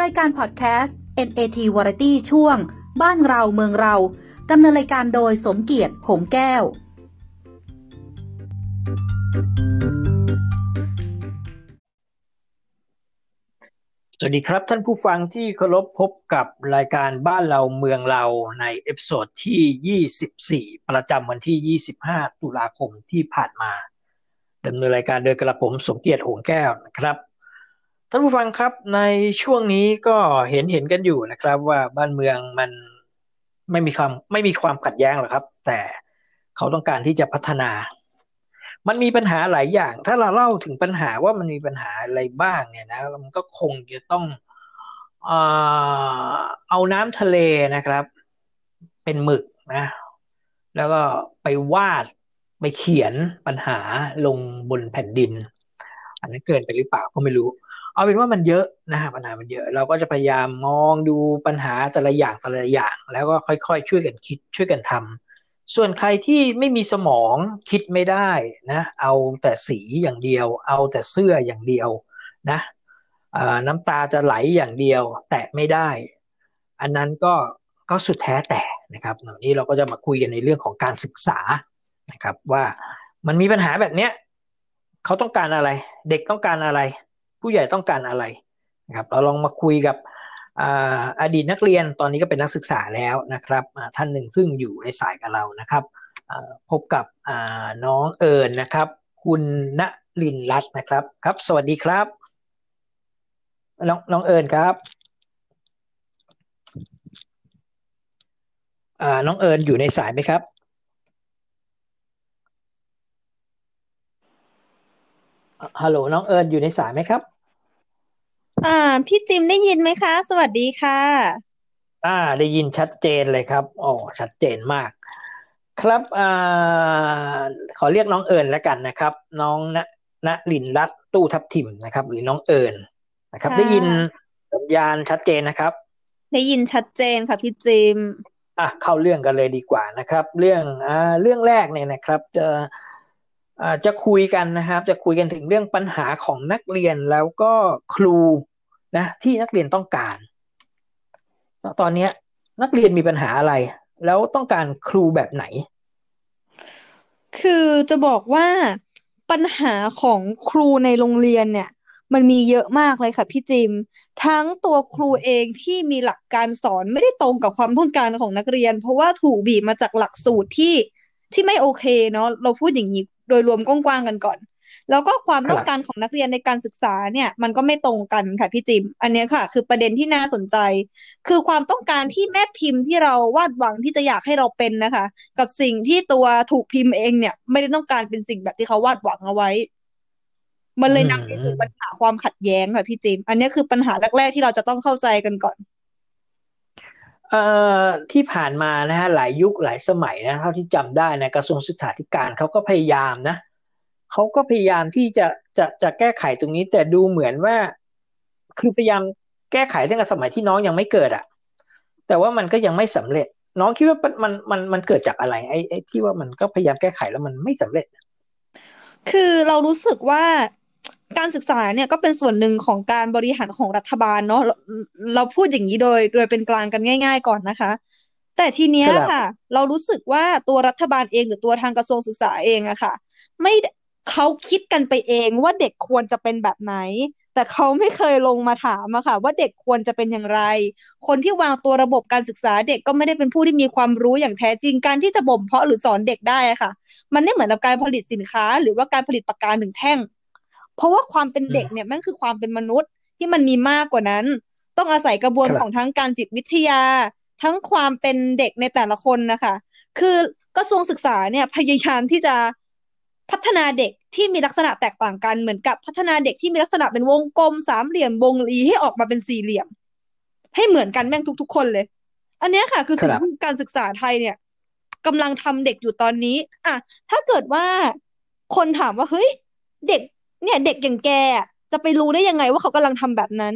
รายการพอดแคสต์ NAT Variety ช่วง บ้านเราเมืองเราดำเนินรายการโดยสมเกียรติหงแก้ว สวัสดีครับท่านผู้ฟังที่เคารพพบกับรายการบ้านเราเมืองเราใน episode ที่ 24 ประจำวันที่ 25 ตุลาคมที่ผ่านมาดำเนินรายการโดยกระผมสมเกียรติหงแก้วนะครับ ท่านผู้ฟังครับในช่วงนี้ก็เห็นเห็นกันอยู่นะครับ ว่าบ้านเมืองมันไม่มีความไม่มีความขัดแย้งหรอกครับ แต่เขาต้องการที่จะพัฒนา มันมีปัญหาหลายอย่าง ถ้าเราเล่าถึงปัญหาว่ามันมีปัญหาอะไรบ้างเนี่ยนะมันก็คงจะต้องเอาน้ำทะเลนะครับ เป็นหมึกนะ แล้วก็ไปวาดไปเขียนปัญหาลงบนแผ่นดิน อันนั้นเกินไปหรือเปล่าก็ไม่รู้ เอาเป็นว่ามันเยอะนะฮะปัญหามันเยอะ เราก็จะพยายามมองดูปัญหาแต่ละอย่างแต่ละอย่าง แล้วก็ค่อยๆ ช่วยกันคิดช่วยกันทำส่วนใครที่ไม่มีสมองคิดไม่ได้นะ เอาแต่สีอย่างเดียว เอาแต่เสื้ออย่างเดียวนะน้ำตาจะไหลอย่างเดียว แตะไม่ได้ อันนั้นก็ก็สุดแท้แต่นะครับวันนี้เราก็จะมาคุยกันในเรื่องของการศึกษานะครับ ว่ามันมีปัญหาแบบเนี้ยเขาต้องการอะไร เด็กต้องการอะไร ผู้ใหญ่ต้องการอะไรนะครับเราลองมาคุยกับอดีตนักเรียนตอนนี้ก็เป็นนักศึกษาแล้วนะครับท่านหนึ่งซึ่งอยู่ในสายกับเรานะครับพบกับน้องเอิญนะครับ คุณณลินรัตน์นะครับครับ สวัสดีครับ น้องน้องเอิญครับน้องเอิญอยู่ในสายไหมครับฮัลโหลน้องเอิญอยู่ในสายไหมครับ พี่จิมได้ยินไหมคะ สวัสดีค่ะ อ่า ได้ยินชัดเจนเลยครับอ๋อชัดเจนมาก ครับอ่าขอเรียกน้องเอิญแล้วกันนะครับ น้องณณลินรัตตู้ทับทิมนะครับ หรือน้องเอิญนะครับ ได้ยินสัญญาณชัดเจนนะครับ ได้ยินชัดเจนค่ะพี่จิมอะเข้าเรื่องกันเลยดีกว่านะครับ เรื่องอ่าเรื่องแรกเนี่ยนะครับจะจะคุยกันนะครับ จะคุยกันถึงเรื่องปัญหาของนักเรียนแล้วก็ครู นะที่นักเรียนต้องการ ตอนนี้นักเรียนมีปัญหาอะไร แล้วต้องการครูแบบไหน คือจะบอกว่าปัญหาของครูในโรงเรียนเนี่ย มันมีเยอะมากเลยค่ะพี่จิม ทั้งตัวครูเองที่มีหลักการสอนไม่ได้ตรงกับความต้องการของนักเรียน เพราะว่าถูกบีบมาจากหลักสูตรที่ที่ไม่โอเคเนาะเราพูดอย่างนี้โดยรวมกว้างๆกันก่อน แล้วก็ความต้องการของนักเรียนในการศึกษาเนี่ย มันก็ไม่ตรงกันค่ะพี่จิม อันนี้ค่ะ คือประเด็นที่น่าสนใจ คือความต้องการที่แม่พิมพ์ที่เราวาดหวังที่จะอยากให้เราเป็นนะคะ กับสิ่งที่ตัวถูกพิมพ์เองเนี่ย ไม่ได้ต้องการเป็นสิ่งแบบที่เขาวาดหวังเอาไว้ มันเลยนำไปสู่ปัญหาความขัดแย้งค่ะพี่จิม อันนี้คือปัญหาแรกๆที่เราจะต้องเข้าใจกันก่อนเอ่อที่ผ่านมานะฮะหลายยุคหลายสมัยนะเท่าที่จำได้นะกระทรวงศึกษาธิการเขาก็พยายามนะ เขาก็พยายามที่จะจะจะแก้ไขตรงนี้ แต่ดูเหมือนว่า คือพยายามแก้ไขตั้งแต่สมัยที่น้องยังไม่เกิดอะแต่ว่ามันก็ยังไม่สำเร็จ น้องคิดว่ามันมันมันเกิดจากอะไรไอ้ไอ้ที่ว่ามันก็พยายามแก้ไขแล้วมันไม่สำเร็จ คือเรารู้สึกว่าการศึกษาเนี่ยก็เป็นส่วนหนึ่งของการบริหารของรัฐบาลเนาะเราพูดอย่างนี้โดย โดยเป็นกลางกันง่าย ๆ ก่อนนะคะ แต่ทีเนี้ยค่ะ เรารู้สึกว่าตัวรัฐบาลเองหรือตัวทางกระทรวงศึกษาเองอะค่ะ ไม่ เขาคิดกันไปเองว่าเด็กควรจะเป็นแบบไหน แต่เขาไม่เคยลงมาถามอะค่ะ ว่าเด็กควรจะเป็นอย่างไร คนที่วางตัวระบบการศึกษาเด็กก็ไม่ได้เป็นผู้ที่มีความรู้อย่างแท้จริงการที่จะบ่มเพาะหรือสอนเด็กได้อะค่ะ มันไม่เหมือนกับการผลิตสินค้า หรือว่าการผลิตปากกาหนึ่งแท่ง เพราะว่าความเป็นเด็กเนี่ยมันคือความเป็นมนุษย์ที่มันมีมากกว่านั้น ต้องอาศัยกระบวนของทั้งการจิตวิทยา ทั้งความเป็นเด็กในแต่ละคนนะคะคือกระทรวงศึกษาเนี่ยพยายามที่จะ พัฒนาเด็กที่มีลักษณะแตกต่างกันเหมือนกับพัฒนาเด็กที่มีลักษณะเป็นวงกลมสามเหลี่ยมวงรีให้ออกมาเป็นสี่เหลี่ยม ให้เหมือนกันแม่งทุก ๆ คนเลย อันนี้ค่ะ คือสิ่งที่การศึกษาไทยเนี่ยกำลังทำเด็กอยู่ตอนนี้ อะ ถ้าเกิดว่าคนถามว่าเฮ้ยเด็ก เนี่ย เด็กอย่างแกจะไปรู้ได้ยังไงว่าเขากำลังทำแบบนั้น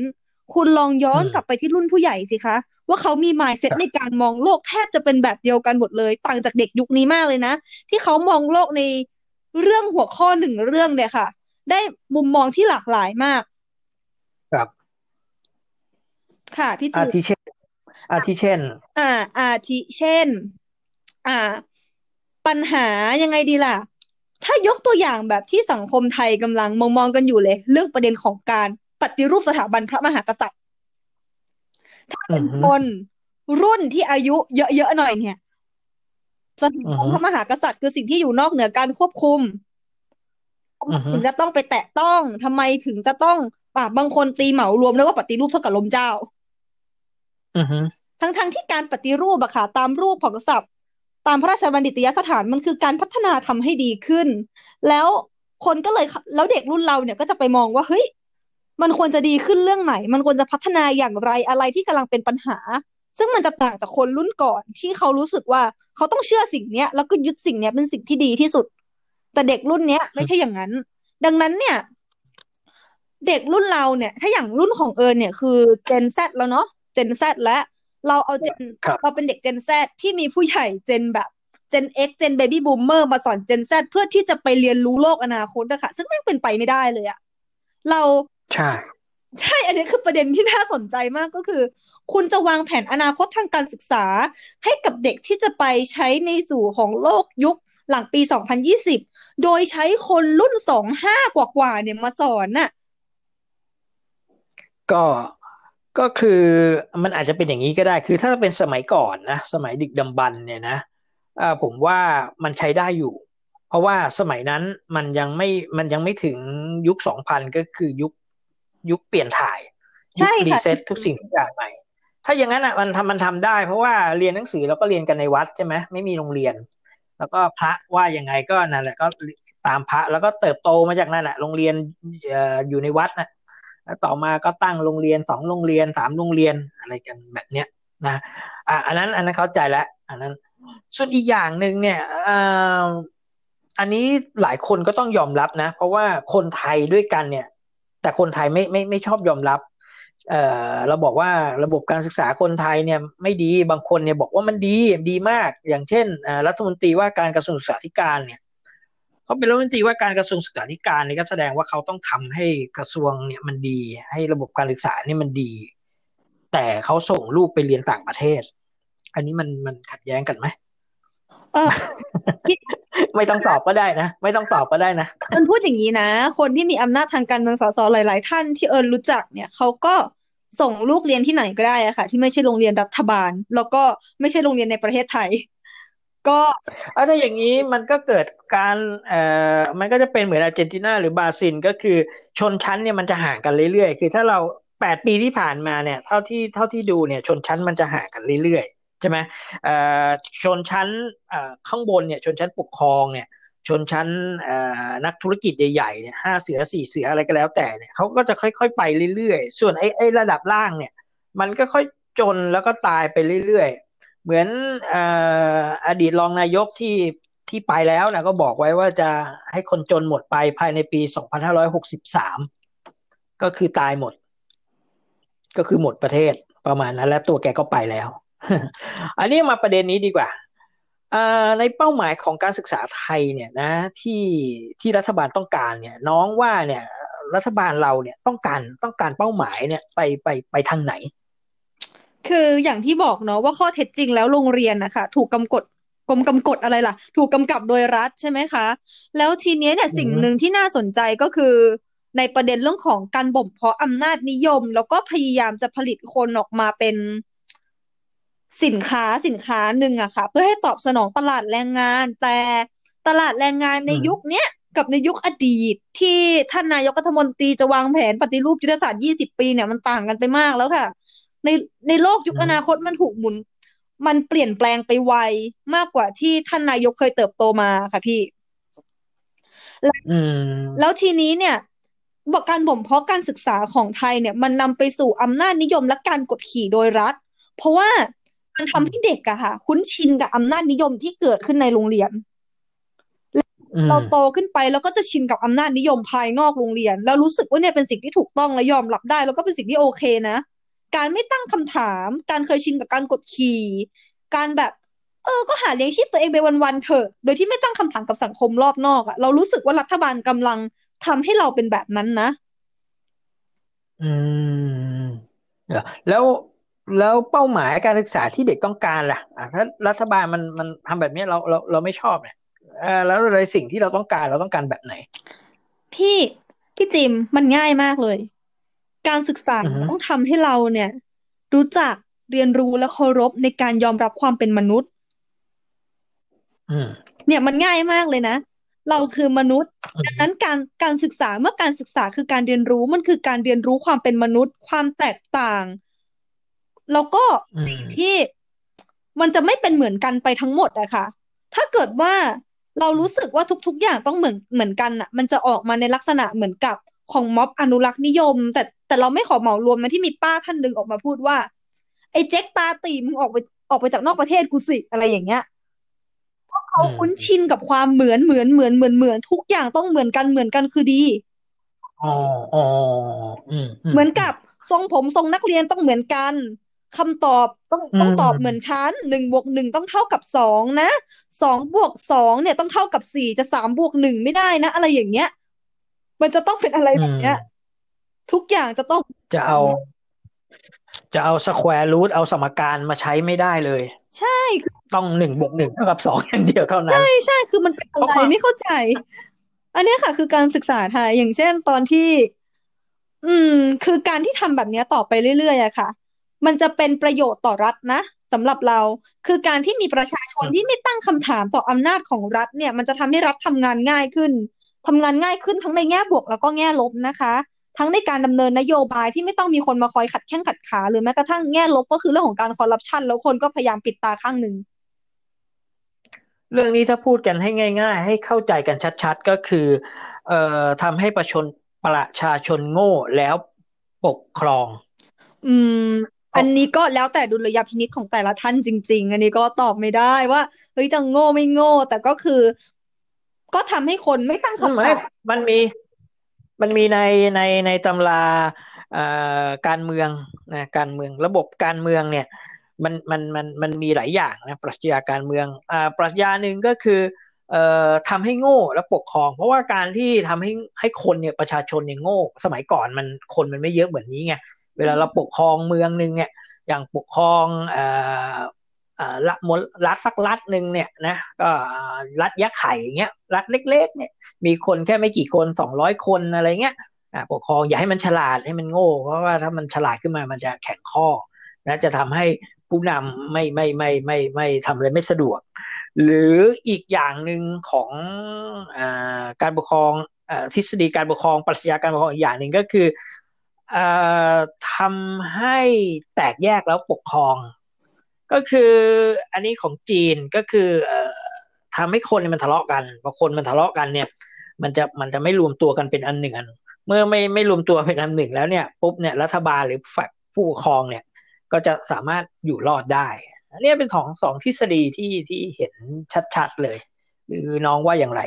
คุณลองย้อนกลับไปที่รุ่นผู้ใหญ่สิคะว่าเขามีมายเซ็ตในการมองโลกแทบจะเป็นแบบเดียวกันหมดเลย ต่างจากเด็กยุคนี้มากเลยนะ ที่เขามองโลกใน เรื่องหัวข้อหนึ่งเรื่องเนี่ยค่ะ ได้มุมมองที่หลากหลายมาก ครับ ค่ะพี่อาจืดทิเช่น อาทิเช่น อ่า อาทิเช่น อ่า ปัญหายังไงดีล่ะ ถ้ายกตัวอย่างแบบที่สังคมไทยกำลังมองมองกันอยู่เลย เรื่องประเด็นของการปฏิรูปสถาบันพระมหากษัตริย์ ถ้าอืเป็นอฮึคนรุ่นที่อายุเยอะๆหน่อยเนี่ย สถาอือบันฮึพระมหากษัตริย์คือสิ่งที่อยู่นอกเหนือการควบคุมอือฮึถึงจะต้องไปแตะต้องทำไมถึงจะต้องอะบางคนตีเหมารวมเลยว่าปฏิรูปเท่ากับล้มเจ้าอือฮึทั้งๆที่การปฏิรูปอะค่ะ ตามรูปของศัพท์ ตามพระราชบัณฑิตยสถานมันคือการพัฒนาทำให้ดีขึ้น แล้วคนก็เลยแล้วเด็กรุ่นเราเนี่ยก็จะไปมองว่าเฮ้ยมันควรจะดีขึ้นเรื่องไหน มันควรจะพัฒนาอย่างไรอะไรที่กำลังเป็นปัญหา ซึ่งมันจะต่างจากคนรุ่นก่อนที่เขารู้สึกว่าเขาต้องเชื่อสิ่งเนี้ย แล้วก็ยึดสิ่งเนี้ยเป็นสิ่งที่ดีที่สุด แต่เด็กรุ่นเนี้ยไม่ใช่อย่างนั้น ดังนั้นเนี่ย เด็กรุ่นเราเนี่ย ถ้าอย่างรุ่นของเอิญเนี่ยคือเจน Z แล้วเนาะเจน Z และเราเอาเจนครับเราเป็นเด็กเจน Z ที่มีผู้ใหญ่เจนแบบเจน X เจน Baby Boomer มาสอนเจน Z เพื่อที่จะไปเรียนรู้โลกอนาคตอะค่ะซึ่งแม่งเป็นไปไม่ได้เลยอะเราใช่ ใช่ อันนี้คือประเด็นที่น่าสนใจมากก็คือ คุณจะวางแผนอนาคตทางการศึกษา ให้กับเด็กที่จะไปใช้ในสู่ของโลกยุคหลังปี 2020 โดยใช้คนรุ่น 25 กว่าๆเนี่ยมาสอนน่ะ ก็ก็คือมันอาจจะเป็นอย่างนี้ก็ได้ คือถ้าเป็นสมัยก่อนนะ สมัยดึกดำบรรพ์เนี่ยนะอ่าผมว่ามันใช้ได้อยู่ เพราะว่าสมัยนั้นมันยังไม่มันยังไม่ถึงยุคสองพันก็คือยุคยุคเปลี่ยนถ่ายใช่ยุครีค่ะเซ็ตทุกสิ่งทุกอย่างใหม่ ถ้าอย่างนั้นอะมันทำมันทำได้ เพราะว่าเรียนหนังสือเราก็เรียนกันในวัดใช่ไหมไม่มีโรงเรียน แล้วก็พระว่ายังไงก็นั่นแหละก็ตามพระแล้วก็เติบโตมาจากนั่นแหละโรงเรียนอยู่ในวัดนะแล้วต่อมาก็ตั้งโรงเรียนสองโรงเรียนสามโรงเรียนอะไรกันแบบเนี้ยนะอะอันนั้นอันนั้นเข้าใจแล้วอันนั้น ส่วนอีกอย่างหนึ่งเนี่ยอ่ออันนี้หลายคนก็ต้องยอมรับนะ เพราะว่าคนไทยด้วยกันเนี่ย แต่คนไทยไม่ไม่ไม่ชอบยอมรับ เอ่อเราบอกว่าระบบการศึกษาคนไทยเนี่ยไม่ดีบางคนเนี่ยบอกว่ามันดีดีมาก อย่างเช่นรัฐมนตรีว่าการกระทรวงศึกษาธิการเนี่ยเขาเป็นรัฐมนตรีว่าการกระทรวงศึกษาธิการนี่ก็แสดงว่าเขาต้องทำให้กระทรวงเนี่ยมันดี ให้ระบบการศึกษานี่มันดี แต่เขาส่งลูกไปเรียนต่างประเทศ อันนี้มันมันขัดแย้งกันไหม เออไม่ต้องตอบก็ได้นะ ไม่ต้องตอบก็ได้นะเอิญพูดอย่างนี้นะ คนที่มีอำนาจทางการเมืองสสหลาย ๆ ท่านที่เอิญรู้จักเนี่ยเขาก็ส่งลูกเรียนที่ไหนก็ได้อะค่ะ ที่ไม่ใช่โรงเรียนรัฐบาล แล้วก็ไม่ใช่โรงเรียนในประเทศไทย ก็เอาถ้าอย่างนี้มันก็เกิดการเอ่อมันก็จะเป็นเหมือนอาร์เจนตินาหรือบราซิลก็คือชนชั้นเนี่ยมันจะห่างกันเรื่อยๆ คือถ้าเราแปดปีที่ผ่านมาเนี่ย เท่าที่เท่าที่ดูเนี่ย ชนชั้นมันจะห่างกันเรื่อยๆใช่ไหมชนชั้นข้างบนเนี่ยชนชั้นปกครองเนี่ยชนชั้นนักธุรกิจใหญ่ๆเนี่ยห้าเสือสี่เสืออะไรก็แล้วแต่เนี่ยเขาก็จะค่อยๆไปเรื่อยๆ ส่วนไอ้ไอ้ระดับล่างเนี่ยมันก็ค่อยจนแล้วก็ตายไปเรื่อยๆ เหมือนอออดีตรองนายกที่ที่ไปแล้วนะก็บอกไว้ว่าจะให้คนจนหมดไปภายในปี 2563 ก็คือตายหมด ก็คือหมดประเทศประมาณนั้นแล้วตัวแกก็ไปแล้ว อันนี้มาประเด็นนี้ดีกว่าอ่าในเป้าหมายของการศึกษาไทยเนี่ยนะที่ที่รัฐบาลต้องการเนี่ยน้องว่าเนี่ยรัฐบาลเราเนี่ยต้องการต้องการเป้าหมายเนี่ยไปไปไปทางไหน คืออย่างที่บอกเนาะว่าข้อเท็จจริงแล้วโรงเรียนนะคะถูกกำกดกรมกำกดอะไรล่ะ ถูกกำกับโดยรัฐใช่ไหมคะ แล้วทีเนี้ยเนี่ยอือฮึสิ่งหนึ่งที่น่าสนใจก็คือ ในประเด็นเรื่องของการบ่มเพาะอำนาจนิยม แล้วก็พยายามจะผลิตคนออกมาเป็น สินค้าสินค้าหนึ่งอะค่ะ เพื่อให้ตอบสนองตลาดแรงงาน แต่ตลาดแรงงานในอืมยุคเนี้ยกับในยุคอดีตที่ท่านนายกรัฐมนตรีจะวางแผนปฏิรูปยุทธศาสตร์ 20 ปีเนี่ยมันต่างกันไปมากแล้วค่ะ ในในโลกยุคอนาคตมันถูกหมุน มันเปลี่ยนแปลงไปไวมากกว่าที่ท่านนายกเคยเติบโตมาค่ะพี่อืมแล้วทีนี้เนี่ยบอกการบ่มเพาะการศึกษาของไทยเนี่ย มันนำไปสู่อำนาจนิยมและการกดขี่โดยรัฐ เพราะว่า มันทำให้เด็กอะค่ะ คุ้นชินกับอำนาจนิยมที่เกิดขึ้นในโรงเรียนอืมเราโตขึ้นไปแล้วก็จะชินกับอำนาจนิยมภายนอกโรงเรียน แล้วรู้สึกว่าเนี่ยเป็นสิ่งที่ถูกต้องและยอมรับได้ แล้วก็เป็นสิ่งที่โอเคนะ การไม่ตั้งคำถาม การเคยชินกับการกดขี่ การแบบ เออ ก็หาเลี้ยงชีพตัวเองไปวันๆเถอะ โดยที่ไม่ตั้งคำถามกับสังคมรอบนอกอะเรารู้สึกว่ารัฐบาลกำลังทำให้เราเป็นแบบนั้นนะ อืมเหรอแล้ว แล้วเป้าหมายการศึกษาที่เด็กต้องการล่ะอะถ้ารัฐบาลมันมันทำแบบนี้เราเราเราไม่ชอบเนี่ยเออแล้วในสิ่งที่เราต้องการเราต้องการแบบไหน พี่พี่จิมมันง่ายมากเลย การศึกษาอือฮึต้องทำให้เราเนี่ย รู้จักเรียนรู้และเคารพในการยอมรับความเป็นมนุษย์อืมเนี่ยมันง่ายมากเลยนะ เราคือมนุษย์อืมดังนั้นการการศึกษาเมื่อการศึกษาคือการเรียนรู้มันคือการเรียนรู้ความเป็นมนุษย์ ความแตกต่าง แล้วก็อืมสิ่งที่มันจะไม่เป็นเหมือนกันไปทั้งหมดอะค่ะ ถ้าเกิดว่าเรารู้สึกว่าทุก ๆ อย่างต้องเหมือนเหมือนกันอะมันจะออกมาในลักษณะเหมือนกับของม็อบอนุรักษ์นิยม แต่แต่เราไม่ขอเหมารวมนะที่มีป้าท่านหนึ่งออกมาพูดว่า ไอ้เจ๊กตาตีมึงออกไปออกไปจากนอกประเทศกูสิอะไรอย่างเงี้ยเขาอืมคุ้นชินกับความเหมือนเหมือนเหมือนเหมือนเหมือนทุกอย่างต้องเหมือนกันเหมือนกันคือดีอ๋ออ๋ออืมอืมเหมือนกับทรงผมทรงนักเรียนต้องเหมือนกัน คำตอบต้องอืมต้องตอบเหมือนฉันหนึ่งบวกหนึ่งต้องเท่ากับสองนะสองบวกสองเนี่ยต้องเท่ากับสี่จะสามบวกหนึ่งไม่ได้นะ อะไรอย่างเงี้ย มันจะต้องเป็นอะไรอืมแบบเนี้ย ทุกอย่างจะต้องจะเอา จะเอา square root เอาสมการมาใช้ไม่ได้เลย ใช่คือต้องหนึ่งบวกหนึ่งเท่ากับสองอย่างเดียวเท่านั้น ใช่ใช่คือมันเป็นเพอะไรเพราะความไม่เข้าใจ อันเนี้ยค่ะ คือการศึกษาไทยอย่างเช่นตอนที่ อืม คือการที่ทำแบบเนี้ยต่อไปเรื่อยๆอะค่ะ มันจะเป็นประโยชน์ต่อรัฐนะสำหรับเรา คือการที่มีประชาชนอืมที่ไม่ตั้งคำถามต่ออำนาจของรัฐเนี่ย มันจะทำให้รัฐทำงานง่ายขึ้นทำงานง่ายขึ้นทั้งในแง่บวกแล้วก็แง่ลบนะคะ ทั้งในการดำเนินนโยบายที่ไม่ต้องมีคนมาคอยขัดแข้งขัดขาหรือแม้กระทั่งแง่ลบก็คือเรื่องของการคอร์รัปชันแล้วคนก็พยายามปิดตาข้างหนึ่งเรื่องนี้ถ้าพูดกันให้ง่าย ๆ ให้เข้าใจกันชัด ๆ ก็คือ เอ่อทำให้ประชาชนประชาชนโง่แล้วปกครอง อืม อันนี้ก็แล้วแต่ดุลยพินิจของแต่ละท่านจริง ๆ อันนี้ก็ตอบไม่ได้ว่าเฮ้ยจะโง่ไม่โง่ แต่ก็คือ ก็ทำให้คนไม่ตั้งอืมคำไม่ถามมันมี มันมีในในในตำราการเมืองนะการเมืองระบบการเมืองเนี่ยมันมันมันมันมีหลายอย่างนะปรัชญาการเมืองอ่าปรัชญาหนึ่งก็คือเอ่อทำให้โง่และปกครอง เพราะว่าการที่ทำให้ให้คนเนี่ยประชาชนเนี่ยโง่ สมัยก่อนมันคนมันไม่เยอะเหมือนนี้ไง เวลาเราปกครองเมืองหนึ่งเนี่ย อย่างปกครองอ่อเอ่อรัฐมลรัฐสักรัฐหนึ่งเนี่ยนะก็รัฐยักษ์ไข่อย่างเงี้ยรัฐเล็ก ๆ เนี่ย มีคนแค่ไม่กี่คนสองร้อยคนอะไรเงี้ยปกครองอย่าให้มันฉลาดให้มันโง่ เพราะว่าถ้ามันฉลาดขึ้นมามันจะแข็งข้อนะจะทำให้ผู้นำไม่ไม่ไม่ไม่ไม่ทำอะไรไม่สะดวก หรืออีกอย่างหนึ่งของอการปกครองอทฤษฎีการปกครองปรัชญาการปกครองอีกอย่างหนึ่งก็คือ ทำให้แตกแยกแล้วปกครอง ก็คืออันนี้ของจีนก็คืออทำให้คนมันทะเลาะกันพอคนมันทะเลาะกันเนี่ย มันจะมันจะไม่รวมตัวกันเป็นอันหนึ่งอันเมื่อไม่ไม่รวมตัวเป็นอันหนึ่งแล้วเนี่ยปุ๊บเนี่ยรัฐบาลหรือฝ่ายผู้ปกครองเนี่ย ก็จะสามารถอยู่รอดได้อันนี้เป็นสองสองทฤษฎีที่ที่เห็นชัดๆเลยหรือน้องว่าอย่างไร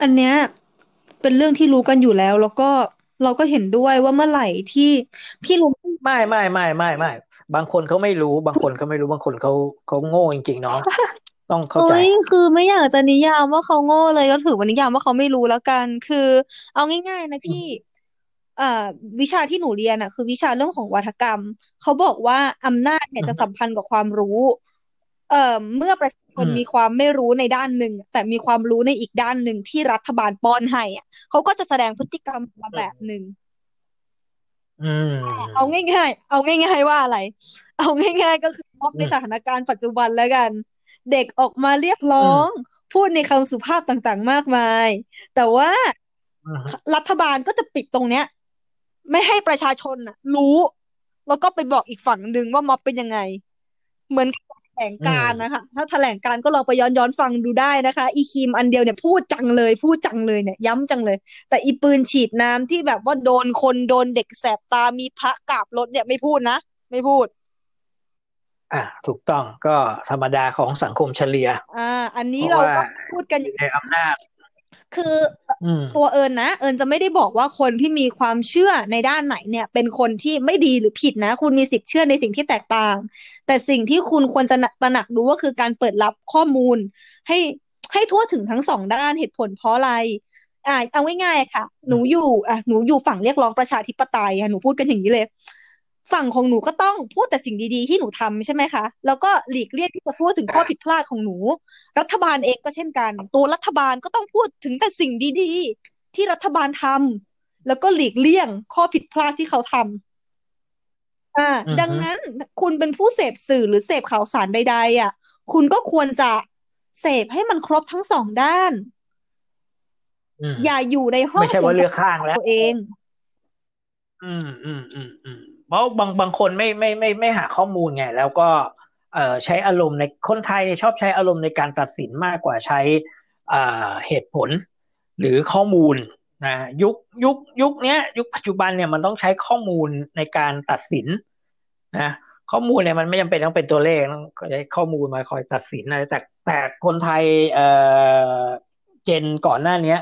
อันเนี้ยเป็นเรื่องที่รู้กันอยู่แล้วแล้วก็ เราก็เห็นด้วยว่าเมื่อไหร่ที่พี่รู้ไม่ไม่ไม่ไม่ไม่บางคนเขาไม่รู้ บางคนเขาไม่รู้บางคนเขาเขาโง่จริงๆเนาะต้องเข้าใจเอ้ยคือไม่อยากจะนิยามว่าเขาโง่เลยก็ถือว่านิยามว่าเขาไม่รู้แล้วกัน คือ เอาง่าย ๆ นะพี่เอ่อวิชาที่หนูเรียนอะ คือวิชาเรื่องของวาทกรรม เขาบอกว่าอำนาจเนี่ยอือฮึจะสัมพันธ์กับความรู้ เอ่อเมื่อประชาชนอืมมีความไม่รู้ในด้านหนึ่งแต่มีความรู้ในอีกด้านหนึ่งที่รัฐบาลป้อนให้อะเขาก็จะแสดงพฤติกรรมมาแบบหนึ่งอืมเอาง่ายๆ เอาง่ายๆว่าอะไร เอาง่าย ๆ ก็คือม็อบในอืมสถานการณ์ปัจจุบันแล้วกัน เด็กออกมาเรียกร้อง พูดในคำสุภาพต่างๆ มากมาย แต่ว่าอืมรัฐบาลก็จะปิดตรงเนี้ย ไม่ให้ประชาชนน่ะรู้ แล้วก็ไปบอกอีกฝั่งหนึ่งว่าม็อบเป็นยังไง เหมือนกับแถลงการณ์นะคะ ถ้าแถลงการณ์ก็ลองไปย้อนย้อนฟังดูได้นะคะ อีครีมอันเดียวเนี่ยพูดจังเลยพูดจังเลยเนี่ย ย้ำจังเลย แต่อีปืนฉีดน้ำที่แบบว่าโดนคนโดนเด็กแสบตามีพระกราบรถเนี่ยไม่พูดนะไม่พูด อ่า ถูกต้องก็ธรรมดาของสังคมเฉลี่ยอ่า อันนี้เพเราราะว่าก็พูดกันอย่างในอำนาจ คืออืมตัวเอิญนะ เอิญจะไม่ได้บอกว่าคนที่มีความเชื่อในด้านไหนเนี่ย เป็นคนที่ไม่ดีหรือผิดนะ คุณมีสิทธิ์เชื่อในสิ่งที่แตกต่าง แต่สิ่งที่คุณควรจะตระหนักรู้ก็คือการเปิดรับข้อมูล ให้ให้ทั่วถึงทั้งสองด้านเหตุผลเพราะอะไรอ่าเอาง่ายๆอะค่ะ หนูอยู่อะหนูอยู่ฝั่งเรียกร้องประชาธิปไตยอะหนูพูดกันอย่างนี้เลย ฝั่งของหนูก็ต้องพูดแต่สิ่งดีๆที่หนูทำใช่ไหมคะ แล้วก็หลีกเลี่ยงที่จะพูดถึงข้อผิดพลาดของหนู รัฐบาลเองก็เช่นกัน ตัวรัฐบาลก็ต้องพูดถึงแต่สิ่งดีๆ ที่รัฐบาลทำแล้วก็หลีกเลี่ยงข้อผิดพลาดที่เขาทำอ่าอือฮึดังนั้นคุณเป็นผู้เสพสื่อหรือเสพข่าวสารใดๆอะ คุณก็ควรจะเสพให้มันครบทั้งสองด้านอืมอย่าอยู่ในห้องไม่ใช่ว่าเลือกข้างแล้วตัวเอง อืมอืมอืมอืม เพราะบางบางคนไม่ไม่ไม่ไม่หาข้อมูลไง แล้วก็เอ่อใช้อารมณ์ในคนไทยชอบใช้อารมณ์ในการตัดสินมากกว่าใช้อ่าเหตุผลหรือข้อมูลนะยุคยุคยุคเนี้ย ยุคปัจจุบันเนี่ยมันต้องใช้ข้อมูลในการตัดสินนะข้อมูลเนี่ยมันไม่จำเป็นต้องเป็นตัวเลขต้องใช้ข้อมูลมาคอยตัดสินอะไรแต่แต่คนไทยเอ่อเจนก่อนหน้าเนี้ย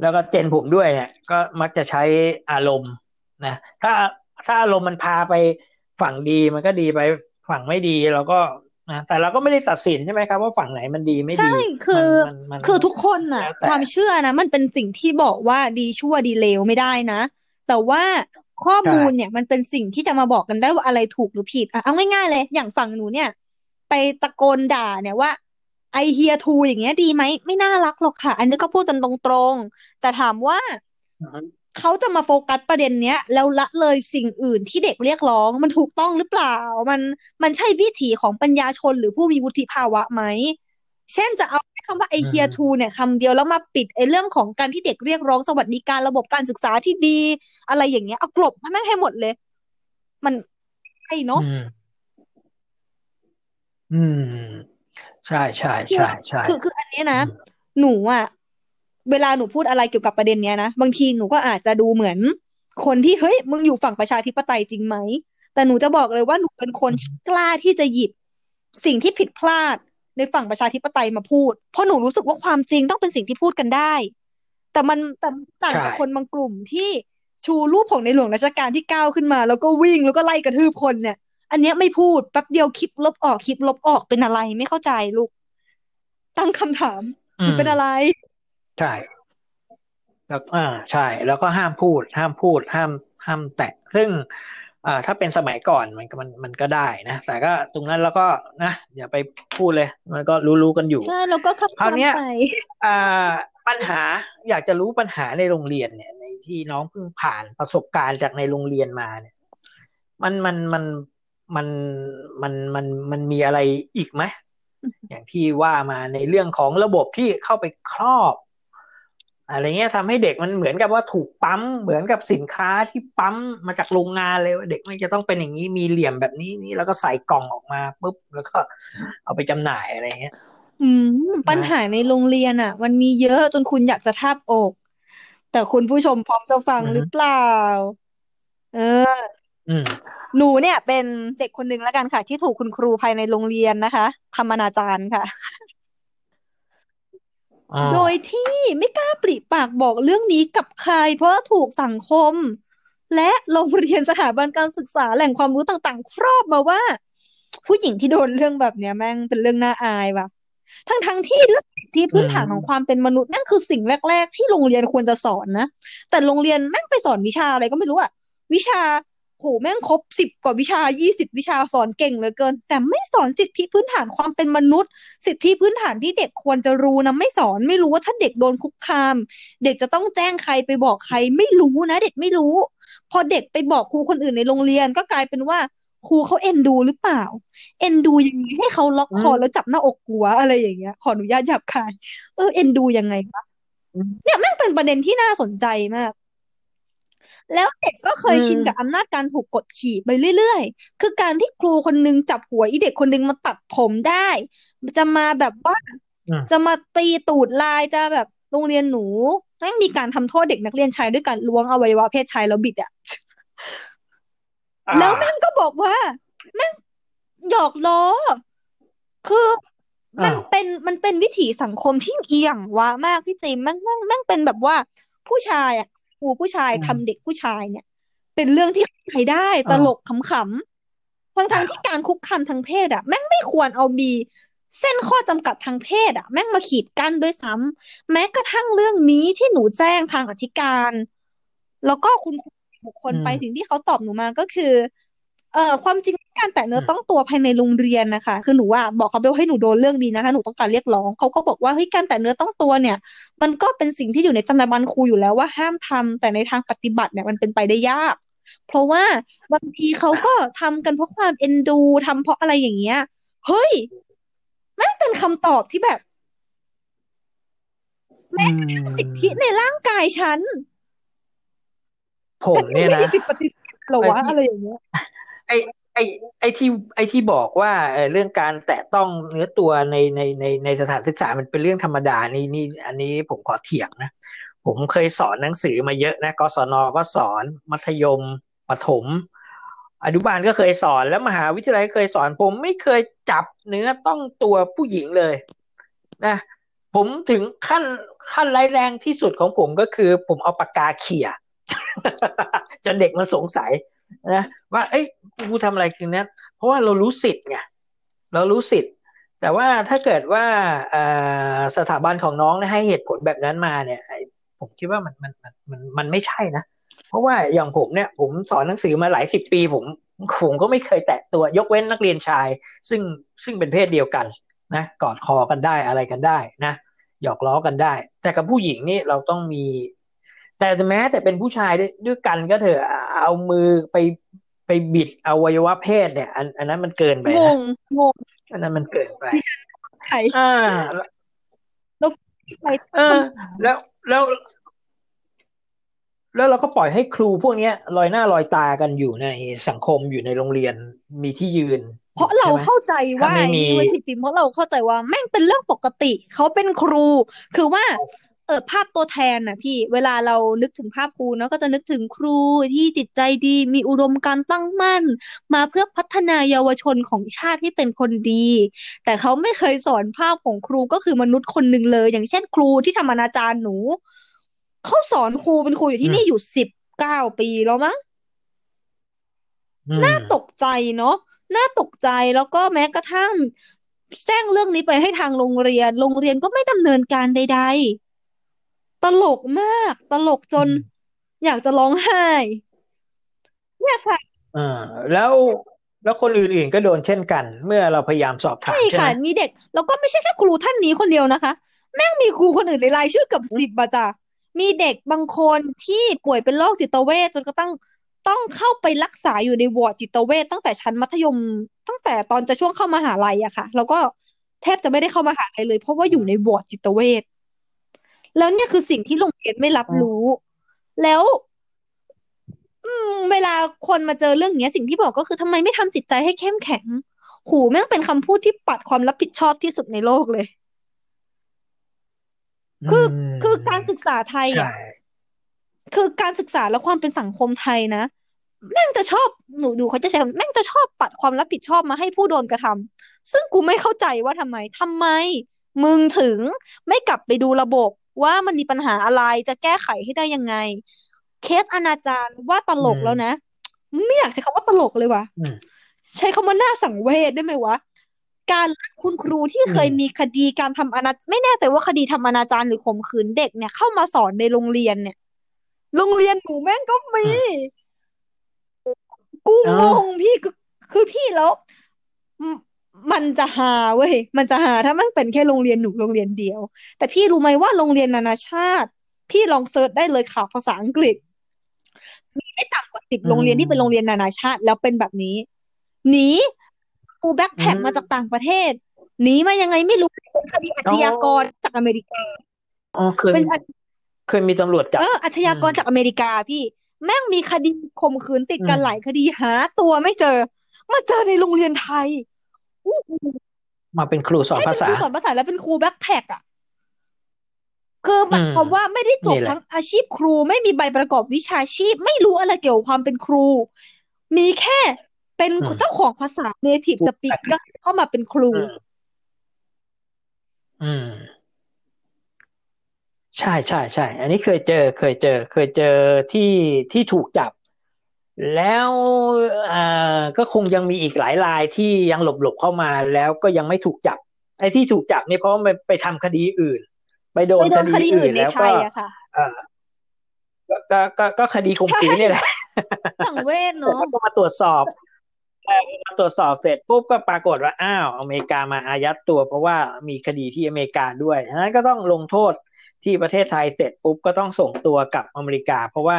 แล้วก็เจนผมด้วยเนี่ยก็มักจะใช้อารมณ์นะถ้า ถ้าอารมณ์มันพาไปฝั่งดีมันก็ดีไปฝั่งไม่ดีเราก็นะแต่เราก็ไม่ได้ตัดสินใช่ไหมครับว่าฝั่งไหนมันดีไม่ดีใช่คือมันมันคือทุกคนน่ะแล้วแต่ความเชื่อนะมันเป็นสิ่งที่บอกว่าดีชั่วดีเลวไม่ได้นะ แต่ว่าข้อมูลเนี่ยมันเป็นสิ่งที่จะมาบอกกันได้ว่าอะไรถูกหรือผิดอะเอาง่ายๆเลย อย่างฝั่งหนูเนี่ย ไปตะโกนด่าเนี่ยว่าไอเฮียทูอย่างเงี้ยดีไหมไม่น่ารักหรอกค่ะ อันนี้ก็พูดกันตรงๆแต่ถามว่าอือฮึ เขาจะมาโฟกัสประเด็นเนี้ย แล้วละเลยสิ่งอื่นที่เด็กเรียกร้องมันถูกต้องหรือเปล่า มันมันใช่วิถีของปัญญาชนหรือผู้มีวุฒิภาวะไหมเช่นจะเอาคำว่าไอเฮียทูเนี่ยคำเดียวแล้วมาปิดไอเรื่องของการที่เด็กเรียกร้องสวัสดิการระบบการศึกษาที่ดี อะไรอย่างเงี้ยเอากลบมาแม่งให้หมดเลย มันไอ้เนาะอืมอืม ใช่ใช่ใช่ใช่คือคืออันเนี้ยนะ หนูอะ เวลาหนูพูดอะไรเกี่ยวกับประเด็นเนี้ยนะบางทีหนูก็อาจจะดูเหมือน คนที่เฮ้ยมึงอยู่ฝั่งประชาธิปไตยจริงไหมแต่หนูจะบอกเลยว่าหนูเป็นคนที่กล้าที่จะหยิบ สิ่งที่ผิดพลาดในฝั่งประชาธิปไตยมาพูด เพราะหนูรู้สึกว่าความจริงต้องเป็นสิ่งที่พูดกันได้ แต่มันแต่ต่างจากใช่คนบางกลุ่มที่ชูรูปของในหลวงรัชกาลที่เก้าขึ้นมา แล้วก็วิ่งแล้วก็ไล่กระทืบคนเนี่ย อันเนี้ยไม่พูดแป๊บเดียวคลิปลบออกคลิปลบออกเป็นอะไรไม่เข้าใจลูก ตั้งคำถามอืมันมเป็นอะไร ใช่ แล้วอ่าใช่ แล้วก็ห้ามพูด ห้ามพูด ห้ามห้ามแตะ ซึ่งอ่าถ้าเป็นสมัยก่อนมันก็มันมันก็ได้นะ แต่ก็ตรงนั้นเราก็นะอย่าไปพูดเลย มันก็รู้ๆกันอยู่ ใช่แล้วก็คำคราวถามเนี้ยไป อ่าปัญหาอยากจะรู้ปัญหาในโรงเรียนเนี่ย ในที่น้องเพิ่งผ่านประสบการณ์จากในโรงเรียนมาเนี่ย มันมันมันมันมันมันมันมีอะไรอีกไหมอย่างที่ว่ามาในเรื่องของระบบที่เข้าไปครอบ อะไรเงี้ยทำให้เด็กมันเหมือนกับว่าถูกปั๊มเหมือนกับสินค้าที่ปั๊มมาจากโรงงานเลยว่าเด็กมันจะต้องเป็นอย่างนี้มีเหลี่ยมแบบนี้นี่แล้วก็ใส่กล่องออกมาปุ๊บแล้วก็เอาไปจำหน่ายอะไรเงี้ย อืมปัญหาในโรงเรียนอะ มันมีเยอะจนคุณอยากจะทาบอก แต่คุณผู้ชมพร้อมจะฟังอือฮึหรือเปล่า เอออืมหนูเนี่ย เป็นเด็กคนหนึ่งแล้วกันค่ะ ที่ถูกคุณครูภายในโรงเรียนนะคะทำอนาจารค่ะอ๋อ โดยที่ไม่กล้าปริปากบอกเรื่องนี้กับใคร เพราะถูกสังคม และโรงเรียนสถาบันการศึกษาแหล่งความรู้ต่างๆ ครอบมาว่า ผู้หญิงที่โดนเรื่องแบบเนี้ยแม่งเป็นเรื่องน่าอายว่ะทั้งๆที่เรื่องทธิพื้นฐานของความเป็นมนุษย์นั่นคือสิ่งแรก ๆ ที่โรงเรียนควรจะสอนนะแต่โรงเรียนแม่งไปสอนวิชาอะไรก็ไม่รู้อะวิชา โหแม่งครบสิบกว่าวิชายี่สิบวิชาสอนเก่งเหลือเกิน แต่ไม่สอนสิทธิพื้นฐานความเป็นมนุษย์ สิทธิพื้นฐานที่เด็กควรจะรู้นะไม่สอนไม่รู้ว่าถ้าเด็กโดนคุกคาม เด็กจะต้องแจ้งใครไปบอกใคร ไม่รู้นะ เด็กไม่รู้ พอเด็กไปบอกครูคนอื่นในโรงเรียนก็กลายเป็นว่าครูเขาเอ็นดูหรือเปล่า เอ็นดูยังไงให้เขาล็อกคอแล้วจับหน้าอกกลัวอะไรอย่างเงี้ย ขออนุญาตหยาบคาย เออเอ็นดูยังไงวะเนี่ยแม่งเป็นประเด็นที่น่าสนใจมาก แล้วเด็กก็เคยอืมชินกับอำนาจการถูกกดขี่ไปเรื่อยๆ คือการที่ครูคนนึงจับหัวอีเด็กคนนึงมาตัดผมได้ จะมาแบบว่าอืมจะมาตีตูดลายจะแบบโรงเรียนหนูแม่งมีการทำโทษเด็กนักเรียนชายด้วยการล้วงอวัยวะเพศชายแล้วบิดอะอ่าแล้วแม่งก็บอกว่าแม่งหยอกล้อ คือมันอ้าวเป็นมันเป็นวิถีสังคมที่เอียงว้ามากพี่เจมส์แม่งแม่งแม่งเป็นแบบว่าผู้ชายอะ ครูผู้ชายอืมทำเด็กผู้ชายเนี่ย เป็นเรื่องที่ใครได้ตอ้าวลกขำๆทั้งทงๆที่การคุกคามทางเพศอะแม่งไม่ควรเอามีเส้นข้อจำกัดทางเพศอะแม่งมาขีดกั้นด้วยซ้ำแม้กระทั่งเรื่องนี้ที่หนูแจ้งทางอธิการ แล้วก็คุณครูบุคคลไปอืมสิ่งที่เขาตอบหนูมาก็คือ เอ่อความจริง การแตะเนื้อต้องตัวภายในโรงเรียนนะคะคือหนูว่าบอกเขาไปว่าให้หนูโดนเรื่องนี้นะถ้าหนูต้องการเรียกร้องเขาก็บอกว่าเฮ้ยการแตะเนื้อต้องตัวเนี่ย มันก็เป็นสิ่งที่อยู่ในจรรยาบรรณครูอยู่แล้วว่าห้ามทำแต่ในทางปฏิบัติเนี่ยมันเป็นไปได้ยาก เพราะว่าบางทีเขาก็ทำกันเพราะความเอ็นดูทำเพราะอะไรอย่างเงี้ยเฮ้ยแม่งเป็นคำตอบที่แบบแม่งสิทธิในร่างกายฉันผมเนี่ยไม่นะมีสิทธิปฏิเสธหรอวะไอ้ที่อะไรอย่างเงี้ยไอ ไอไอที่ไอที่บอกว่าเรื่องการแตะต้องเนื้อตัวในในในในสถานศึกษามันเป็นเรื่องธรรมดานี่นี่อันนี้ผมขอเถียงนะ ผมเคยสอนหนังสือมาเยอะนะกศนก็สอนมัธยมประถม อนุบาลก็เคยสอนแล้วมหาวิทยาลัยเคยสอน ผมไม่เคยจับเนื้อต้องตัวผู้หญิงเลยนะผมถึงขั้นขั้นร้ายแรงที่สุดของผมก็คือ ผมเอาปากกาเขี่ยจนเด็กมันสงสัย นะว่าเอ้ยกูทำอะไรคือเนี้ยเพราะว่าเรารู้สิทธิ์ไงเรารู้สิทธิ์ แต่ว่าถ้าเกิดว่าสถาบันของน้องให้เหตุผลแบบนั้นมาเนี่ยผมคิดว่ามันมันมันมันมันไม่ใช่นะเพราะว่าอย่างผมเนี่ย ผมสอนหนังสือมาหลายสิบปี ผมผมก็ไม่เคยแตะตัวยกเว้นนักเรียนชาย ซึ่งซึ่งเป็นเพศเดียวกันนะกอดคอกันได้อะไรกันได้นะหยอกล้อกันได้ แต่กับผู้หญิงนี่เราต้องมี แต่แม้แต่เป็นผู้ชายด้วยด้วยกันก็เถอะเอามือไปไปบิดอวัยวะเพศเนี่ย อันอันนั้นมันเกินไปงนะงงงอันนั้นมันเกินไปใครอ่าใครเออ แล้วแล้ว แล้วเราก็ปล่อยให้ครูพวกเนี้ยลอยหน้าลอยตากันอยู่ในสังคมอยู่ในโโรงเรียนมีที่ยืน เพราะเราใช่ไหมเข้าใจว่าถ้าไม่มีนี่เว้ยพี่จิมเพราะเราเข้าใจว่าแม่งเป็นเรื่องปกติ เขาเป็นครู คือว่า เออภาพตัวแทนน่ะพี่เวลาเรานึกถึงภาพครูเนาะก็จะนึกถึงครูที่จิตใจดีมีอุดมการณ์ตั้งมั่น มาเพื่อพัฒนาเยาวชนของชาติให้เป็นคนดี แต่เขาไม่เคยสอนภาพของครูก็คือมนุษย์คนหนึ่งเลย อย่างเช่นครูที่ทำอนาจารหนู เขาสอนครูเป็นครูอยู่ที่นี่อยู่สิบเก้าปีแล้วมั้งอืมน่าตกใจเนาะน่าตกใจแล้วก็แม้กระทั่งแจ้งเรื่องนี้ไปให้ทางโรงเรียน โรงเรียนก็ไม่ดำเนินการใด ๆ ตลกมาก ตลกจน อยากจะร้องไห้ เนี่ยค่ะอ่าแล้วแล้วคนอื่นๆก็โดนเช่นกัน เมื่อเราพยายามสอบถามใช่ใช่ไหค่ะมีเด็ก แล้วก็ไม่ใช่แค่ครูท่านนี้คนเดียวนะคะ แม่งมีครูคนอื่นในรายชื่อเกือบสิบอะจ้ะมีเด็กบางคนที่ป่วยเป็นโรคจิตเวชจนก็ต้องต้องเข้าไปรักษาอยู่ในวอร์ดจิตเวชตั้งแต่ชั้นมัธยม ตั้งแต่ตอนจะช่วงเข้ามหาลัยอะค่ะ แล้วก็แทบจะไม่ได้เข้ามหาลัยเลย เพราะว่าอยู่ในวอร์ดจิตเวช แล้วเนี่ยคือสิ่งที่โรงเรียนไม่รับรู้ แล้วอืมเวลาคนมาเจอเรื่องอย่างเงี้ย สิ่งที่บอกก็คือทำไมไม่ทำจิตใจให้เข้มแข็ง หูแม่งเป็นคำพูดที่ปัดความรับผิดชอบที่สุดในโลกเลย คือคือการศึกษาไทยใช่อะคือการศึกษาและความเป็นสังคมไทยนะแม่งจะชอบหนูดูเขาจะใช้คำแม่งจะชอบปัดความรับผิดชอบมาให้ผู้โดนกระทำซึ่งกูไม่เข้าใจว่าทำไมทำไม มึงถึงไม่กลับไปดูระบบ ว่ามันมีปัญหาอะไรจะแก้ไขให้ได้ยังไง เคสอนาจารว่าตลกอืมแล้วนะ ไม่อยากใช้คำว่าตลกเลยว่ะอืมใช้คำว่าน่าสังเวชได้ไหมวะการคุณครูที่เคยอืมมีคดีการทำอนาจไม่แน่ใจว่าคดีทำอนาจารหรือข่มขืนเด็กเนี่ยเข้ามาสอนในโรงเรียนเนี่ย โรงเรียนหนูแม่งก็มี กูเอ้างงพี่คือคือพี่แล้ว มมันจะหาเว้ย มันจะหาถ้ามันเป็นแค่โรงเรียนหนูโรงเรียนเดียว แต่พี่รู้ไหมว่าโรงเรียนนานาชาติ พี่ลองเซิร์ชได้เลยข่าวภาษาอังกฤษ มีไม่ต่ำกว่าสิบอืโรงเรียนที่เป็นโรงมเรียนนานาชาติ แล้วเป็นแบบนี้หนีกูแบ็คอืแพ็คมมาจากต่างประเทศหนีมายังไงไม่รู้เป็นคดีอาอ๋ชอญากรจากอเมริกาอ๋อเคยเป็นอาเคยมีตำรวจจับเอออาชอืญามกรจากอเมริกาพี่ แม่งมีคดีข่มขืนติดอืกันมหลายคดีหาตัวไม่เจอ มาเจอในโรงเรียนไทยอู้หู มาเป็นครูสอนใช่ภาเป็นคษารูสอนภาษาแล้วเป็นครูแบ็คแพ็คอะคือหอืมายมความว่าไม่ได้จบนี่แหละทั้งอาชีพครูไม่มีใบประกอบวิชาชีพ ไม่รู้อะไรเกี่ยวกับความเป็นครู มีแค่เป็นอืมเจ้าของภาษา native ครู speaker เข้ามาเป็นครูอืมอืม ใช่ใช่ใช่ อันนี้เคยเจอ เคยเจอ เคยเจอที่ที่ถูกจับ แล้วอ่าก็คงยังมีอีกหลายรายที่ยังหลบหลบเข้ามาแล้วก็ยังไม่ถูกจับ ไอ้ที่ถูกจับนี่เพราะมันไปทำคดีอื่น ไปโดไปนโดคนดีคดีอื่อื่นนในแล้วไทก็ยอะค่ะเอ่อก็ก็ก็ก็คดีข่มใช่ขืนนี่แหละสังเวชแต่เนาะเขาก็มาตรวจสอบตรวจสอบเสร็จปุ๊บก็ปรากฏว่าอ้าวอเมริกามาอายัดตัว เพราะว่ามีคดีที่อเมริกาด้วยฉะนั้นก็ต้องลงโทษที่ประเทศไทยเสร็จปุ๊บก็ต้องส่งตัวกลับอเมริกา เพราะว่า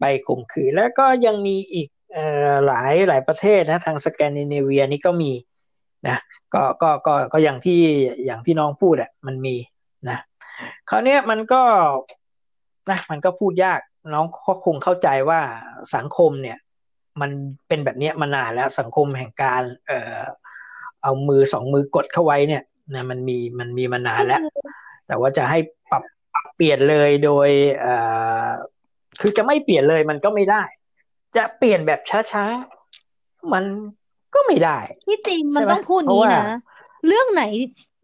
ไปข่มขืนแล้วก็ยังมีอีกอหลายหลายประเทศนะทางสแกนดิเนเวียนี่ก็มีนะก็ก็ก็ก็อย่างที่อย่างที่น้องพูดอะมันมีนะคราวนี้มันก็นะมันก็พูดยากน้องก็คงเข้าใจว่าสังคมเนี่ย มันเป็นแบบนี้มานานแล้วสังคมแห่งการ เอ่อเอามือสองมือกดเข้าไว้เนี่ยนะมันมีมันมีมานานแล้ว แต่ว่าจะให้ปรับปรับเปลี่ยนเลยโดยเอ่อ คือจะไม่เปลี่ยนเลยมันก็ไม่ได้ จะเปลี่ยนแบบช้าๆ มันก็ไม่ได้ พี่จิมมันใช่ไหมต้องพูดเพราะงี้ว่านะ เรื่องไหน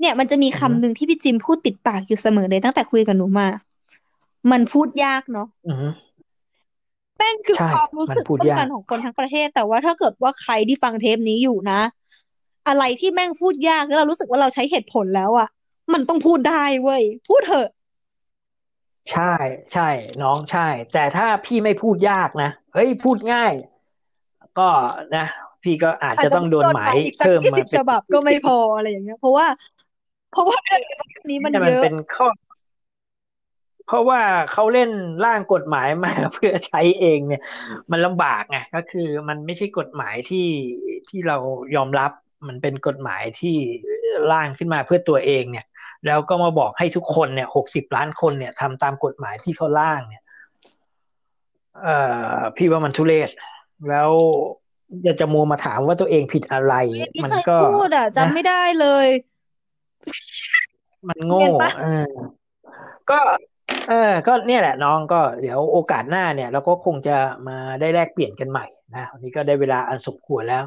เนี่ยมันจะมีอือคำฮึหนึ่งที่พี่จิมพูดติดปากอยู่เสมอเลยตั้งแต่คุยกับหนูมา มันพูดยากเนาะอือฮึแม่งคือใช่ความรู้มันสึกพูดร่วมยากักนของคนทั้งประเทศ แต่ว่าถ้าเกิดว่าใครที่ฟังเทปนี้อยู่นะ อะไรที่แม่งพูดยากแล้วเรารู้สึกว่าเราใช้เหตุผลแล้วอะ มันต้องพูดได้เว้ย พูดเถอะ ใช่ใช่น้องใช่ แต่ถ้าพี่ไม่พูดยากนะเฮ้ยพูดง่าย ก็นะ พี่ก็อาจอาจจะจะต้องโดนโดนหหมามายยอีกสักเพิ่มยี่มาสิบเป็นฉบับก็ไม่พออะไรอย่างเงี้ย เพราะว่า เพราะว่าเรื่องนี้มันแต่เยมันอะเป็นข้อเพราะว่าเขาเล่นร่างกฎหมายมาเพื่อใช้เองเนี่ย มันลำบากไงก็คือมันไม่ใช่กฎหมายที่ที่เรายอมรับมันเป็นกฎหมายที่ร่างขึ้นมาเพื่อตัวเองเนี่ย แล้วก็มาบอกให้ทุกคนเนี่ยหกสิบล้านคนเนี่ยทำตามกฎหมายที่เขาร่างเนี่ยเอ่อพี่ว่ามันทุเรศ แล้วจะจะมัวมาถามว่าตัวเองผิดอะไรที่มันเคยก็พูดอะนะจำไม่ได้เลย มันโง่เห็นปะเออก็ เออ ก็เนี่ยแหละน้องก็เดี๋ยวโอกาสหน้าเนี่ยเราก็คงจะมาได้แลกเปลี่ยนกันใหม่นะวันนี้ก็ได้เวลาอันสมควรแล้ว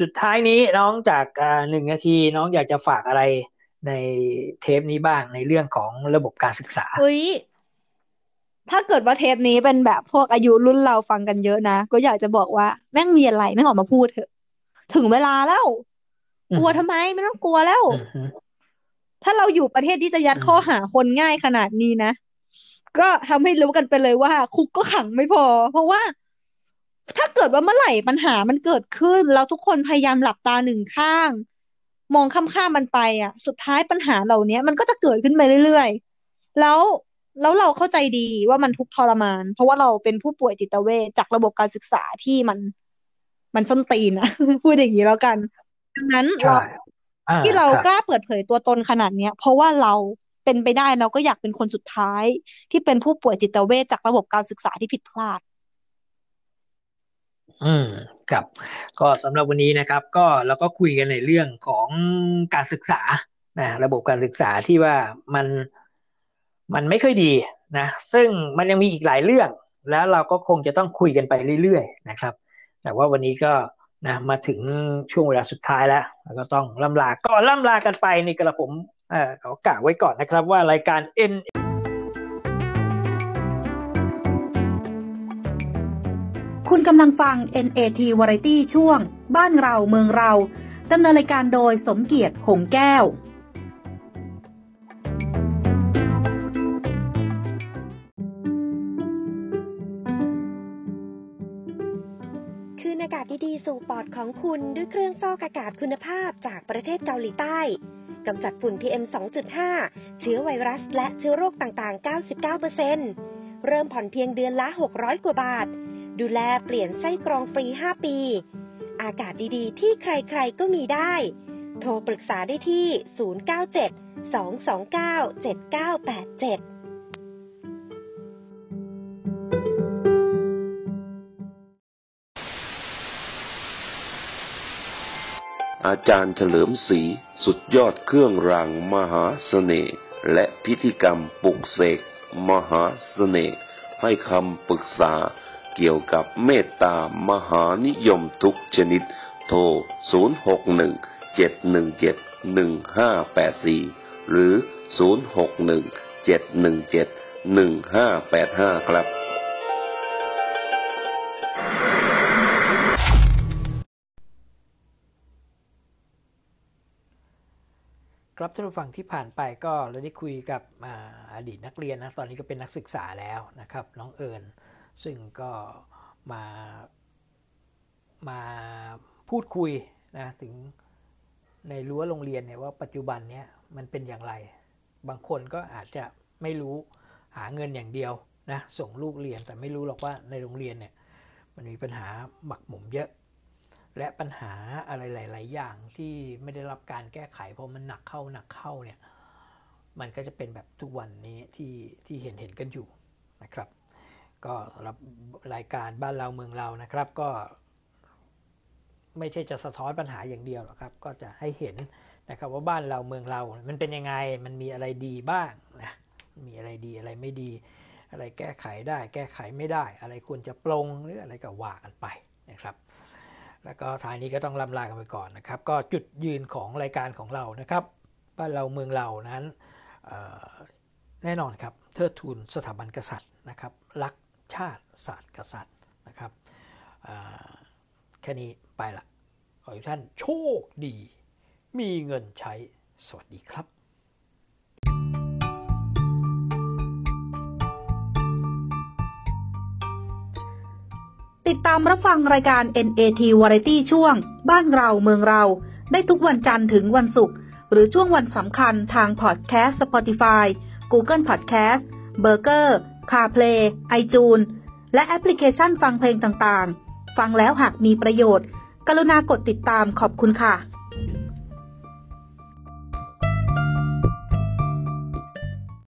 สุดท้ายนี้น้องจากอ่าหนึ่งนาทีน้องอยากจะฝากอะไร ในเทปนี้บ้างในเรื่องของระบบการศึกษาเฮ้ยถ้าเกิดว่าเทปนี้เป็นแบบพวกอายุรุ่นเราฟังกันเยอะนะ ก็อยากจะบอกว่าแม่งมีอะไรแม่งออกมาพูดเถอะ ถึงเวลาแล้วอืกมลัวทำไมไม่ต้องกลัวแล้วอืมฮึถ้าเราอยู่ประเทศที่จะยัดอืมข้อหาคนง่ายขนาดนี้นะ ก็ทำให้รู้กันไปเลยว่า คุกก็ขังไม่พอ เพราะว่า ถ้าเกิดว่าเมื่อไหร่ปัญหามันเกิดขึ้นแล้วทุกคนพยายามหลับตาหนึ่งข้าง มองข้ามๆมันไปอะ สุดท้ายปัญหาเหล่านี้มันก็จะเกิดขึ้นไปเรื่อยๆ แล้วแล้วเราเข้าใจดีว่ามันทุกข์ทรมาน เพราะว่าเราเป็นผู้ป่วยจิตเวชจากระบบการศึกษาที่มัน มันส้นตีนอะพูดอย่างนี้แล้วกันดังนั้นเราใช่อ่าที่เราครับกล้าเปิดเผยตัวตนขนาดเนี้ย เพราะว่าเราเป็นไปได้เราก็อยากเป็นคนสุดท้าย ที่เป็นผู้ป่วยจิตเวชจากระบบการศึกษาที่ผิดพลาด อืม ครับก็สำหรับวันนี้นะครับก็เราก็คุยกันในเรื่องของการศึกษานะระบบการศึกษาที่ว่ามันมันไม่ค่อยดีนะซึ่งมันยังมีอีกหลายเรื่อง แล้วเราก็คงจะต้องคุยกันไปเรื่อยๆนะครับ แต่ว่าวันนี้ก็นะมาถึงช่วงเวลาสุดท้ายแล้วก็ต้องล่ำลาก่อนล่ำลากันไปนี่กระผมเอ่อขอกล่าวไว้ก่อนนะครับว่ารายการ N คุณกำลังฟัง NAT Variety ช่วง บ้านเราเมืองเราดำเนินรายการโดยสมเกียรติหงแก้ว คืนอากาศดีๆ สู่ปอดของคุณด้วยเครื่องฟอกอากาศคุณภาพจากประเทศเกาหลีใต้กำจัดฝุ่น PM 2.5 เชื้อไวรัสและเชื้อโรคต่างๆ 99%เริ่มผ่อนเพียงเดือนละ 600 กว่าบาท ดูแลเปลี่ยนไส้กรองฟรี 5 ปี อากาศดีๆ ที่ใครๆก็มีได้ โทรปรึกษาได้ที่ 097 229 7987อาจารย์เฉลิมศรีสุดยอดเครื่องรางมหาเสน่ห์และพิธีกรรมปลุกเสกมหาเสน่ห์ให้คำปรึกษา เกี่ยวกับเมตตามหานิยมทุกชนิด โทร 061 717 1584 หรือ 061 717 1585 ครับครับท่านผู้ฟังที่ผ่านไปก็เราได้คุยกับออดีตนักเรียนนะตอนนี้ก็เป็นนักศึกษาแล้วนะครับ น้องเอิญ ซึ่งก็มามาพูดคุยนะถึงในรั้วโรงเรียนเนี่ยว่าปัจจุบันเนี้ยมันเป็นอย่างไร บางคนก็อาจจะไม่รู้หาเงินอย่างเดียวนะส่งลูกเรียนแต่ไม่รู้หรอกว่าในโรงเรียนเนี่ยมันมีปัญหาหมักหมมเยอะ และปัญหาอะไรหลาย ๆ อย่างที่ไม่ได้รับการแก้ไขเพราะมันหนักเข้าหนักเข้าเนี่ยมันก็จะเป็นแบบทุกวันนี้ที่ที่เห็นเห็นกันอยู่นะครับ ก็รับรายการบ้านเราเมืองเรานะครับ ก็ ไม่ใช่จะสะท้อนปัญหาอย่างเดียวหรอกครับ ก็จะให้เห็นนะครับว่าบ้านเราเมืองเรา มันเป็นยังไงมันมีอะไรดีบ้างนะมีอะไรดีอะไรไม่ดี อะไรแก้ไขได้ แก้ไขไม่ได้ อะไรควรจะปรงหรืออะไรก็ว่ากันไปนะครับ แล้วก็ท้ายนี้ก็ต้องลำลากันไปก่อนนะครับ ก็จุดยืนของรายการของเรานะครับ บ้านเราเมืองเรานั้นแน่นอนครับเทิดทูนสถาบันกษัตริย์นะครับรัก ชาติศาสตร์กษัตริย์นะครับแค่นี้ไปละขอให้ท่านโชคดี มีเงินใช้สวัสดีครับติดตามรับฟังรายการ NAT Variety ช่วง บ้านเราเมืองเรา ได้ทุกวันจันทร์ถึงวันศุกร์หรือช่วงวันสำคัญทางพอดแคสต์ Spotify Google Podcast b u r g e r CarPlay iTunes และแอปพลิเคชันฟังเพลงต่างๆ ฟังแล้วหากมีประโยชน์ กรุณากดติดตามขอบคุณค่ะ